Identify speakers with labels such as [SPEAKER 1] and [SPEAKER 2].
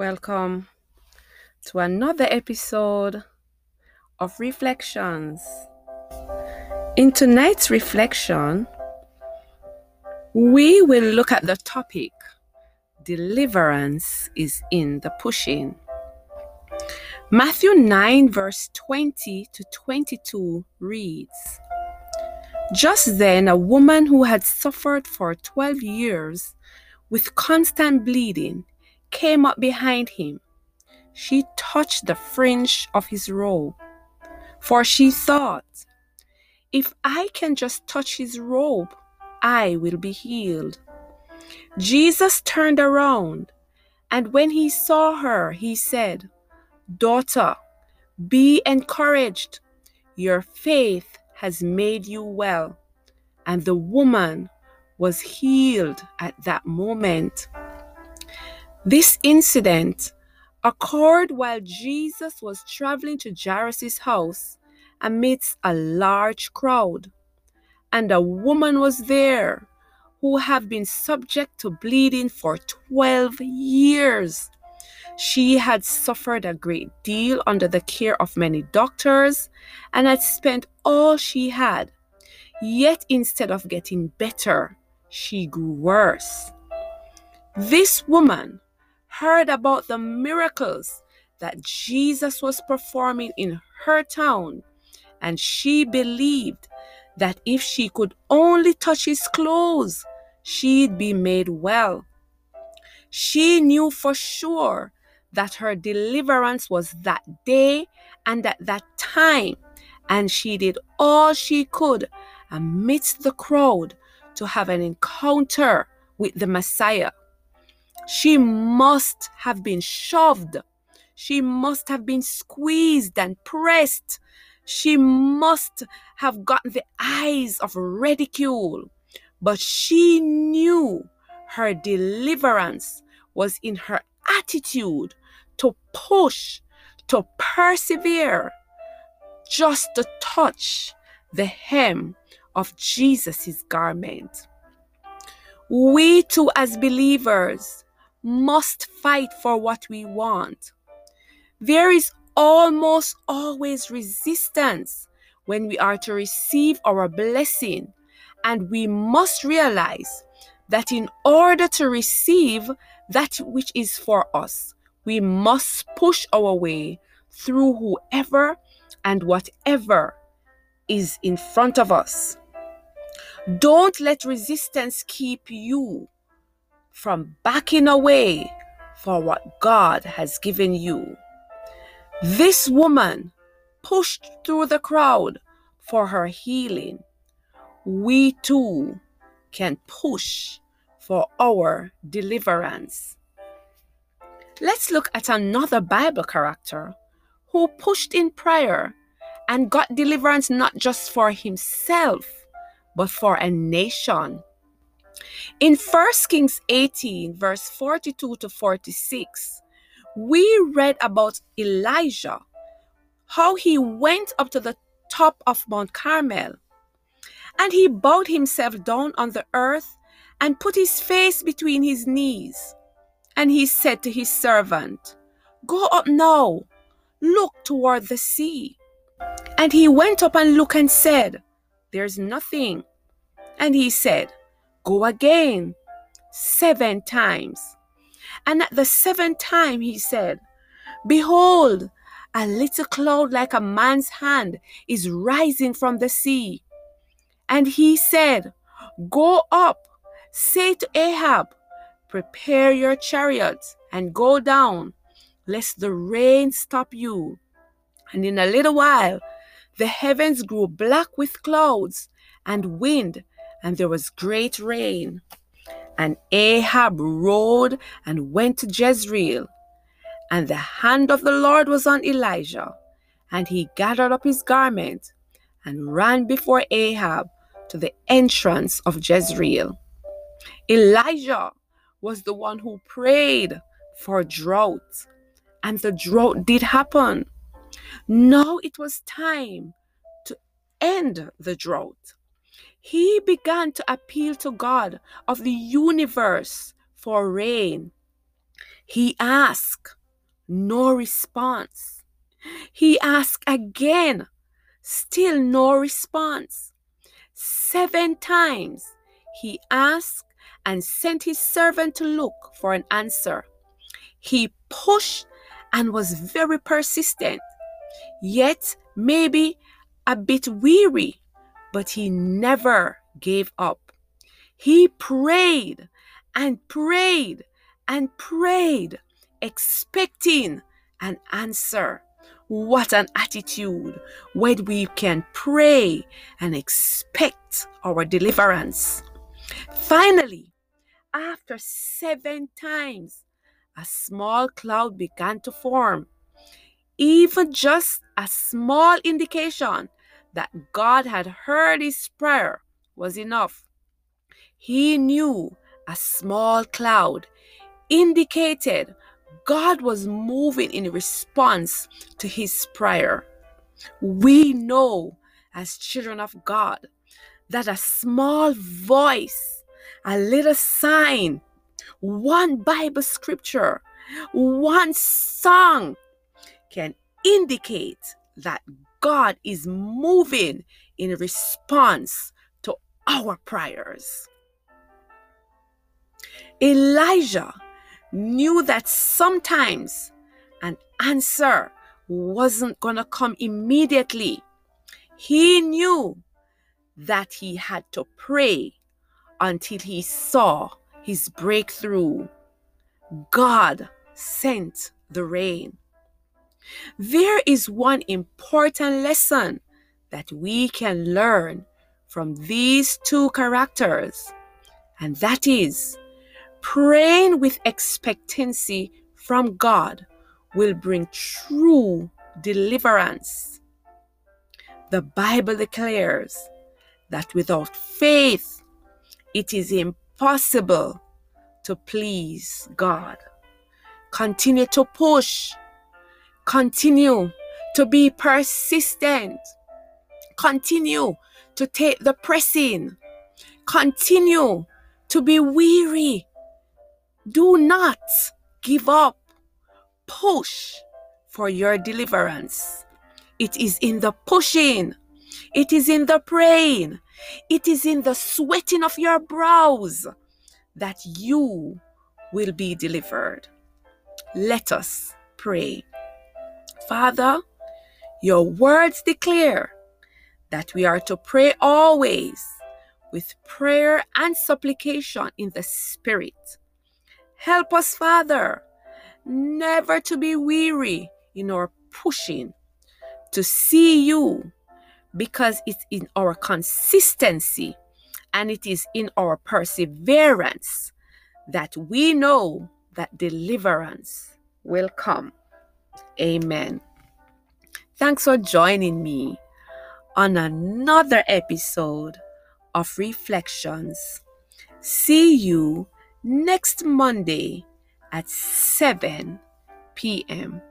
[SPEAKER 1] Welcome to another episode of Reflections. In tonight's reflection, we will look at the topic Deliverance is in the pushing. Matthew 9, verse 20 to 22 reads Just then, a woman who had suffered for 12 years with constant bleeding came up behind him. She touched the fringe of his robe, for she thought, If I can just touch his robe, I will be healed. Jesus turned around, and when he saw her, he said, Daughter, be encouraged. Your faith has made you well. And the woman was healed at that moment. This incident occurred while Jesus was traveling to Jairus' house amidst a large crowd, and a woman was there who had been subject to bleeding for 12 years. She had suffered a great deal under the care of many doctors and had spent all she had. Yet instead of getting better, she grew worse. This woman heard about the miracles that Jesus was performing in her town, and she believed that if she could only touch his clothes, she'd be made well. She knew for sure that her deliverance was that day and at that time, and she did all she could amidst the crowd to have an encounter with the Messiah. She must have been shoved. She must have been squeezed and pressed. She must have gotten the eyes of ridicule. But she knew her deliverance was in her attitude to push, to persevere, just to touch the hem of Jesus' garment. We too, as believers, must fight for what we want. There is almost always resistance when we are to receive our blessing, and we must realize that in order to receive that which is for us, we must push our way through whoever and whatever is in front of us. Don't let resistance keep you from backing away for what God has given you. This woman pushed through the crowd for her healing. We too can push for our deliverance. Let's look at another Bible character who pushed in prayer and got deliverance not just for himself, but for a nation. In 1 Kings 18, verse 42 to 46, we read about Elijah, how he went up to the top of Mount Carmel and he bowed himself down on the earth and put his face between his knees. And he said to his servant, Go up now, look toward the sea. And he went up and looked and said, There's nothing. And he said, Go again seven times. And at the seventh time he said, Behold, a little cloud like a man's hand is rising from the sea. And he said, Go up, say to Ahab, Prepare your chariots and go down, lest the rain stop you. And in a little while, the heavens grew black with clouds and wind, and there was great rain. And Ahab rode and went to Jezreel. And the hand of the Lord was on Elijah. And he gathered up his garment and ran before Ahab to the entrance of Jezreel. Elijah was the one who prayed for drought, and the drought did happen. Now it was time to end the drought he began to appeal to God of the universe for rain. He asked, no response. He asked again, still no response. Seven times he asked and sent his servant to look for an answer. He pushed and was very persistent, yet maybe a bit weary, but he never gave up. He prayed and prayed and prayed, expecting an answer. What an attitude when we can pray and expect our deliverance. Finally, after seven times, a small cloud began to form. Even just a small indication that God had heard his prayer was enough. He knew a small cloud indicated God was moving in response to his prayer. We know as children of God that a small voice, a little sign, one Bible scripture, one song can indicate that God is moving in response to our prayers. Elijah knew that sometimes an answer wasn't going to come immediately. He knew that he had to pray until he saw his breakthrough. God sent the rain. There is one important lesson that we can learn from these two characters, and that is praying with expectancy from God will bring true deliverance. The Bible declares that without faith, it is impossible to please God. Continue to push, continue to be persistent, continue to take the pressing, continue to be weary. Do not give up. Push for your deliverance. It is in the pushing it is in the praying, it is in the sweating of your brows that you will be delivered. Let us pray. Father, your words declare that we are to pray always with prayer and supplication in the Spirit. Help us, Father, never to be weary in our pushing to see you because it's in our consistency and it is in our perseverance that we know that deliverance will come. Amen. Thanks for joining me on another episode of Reflections. See you next Monday at 7 p.m.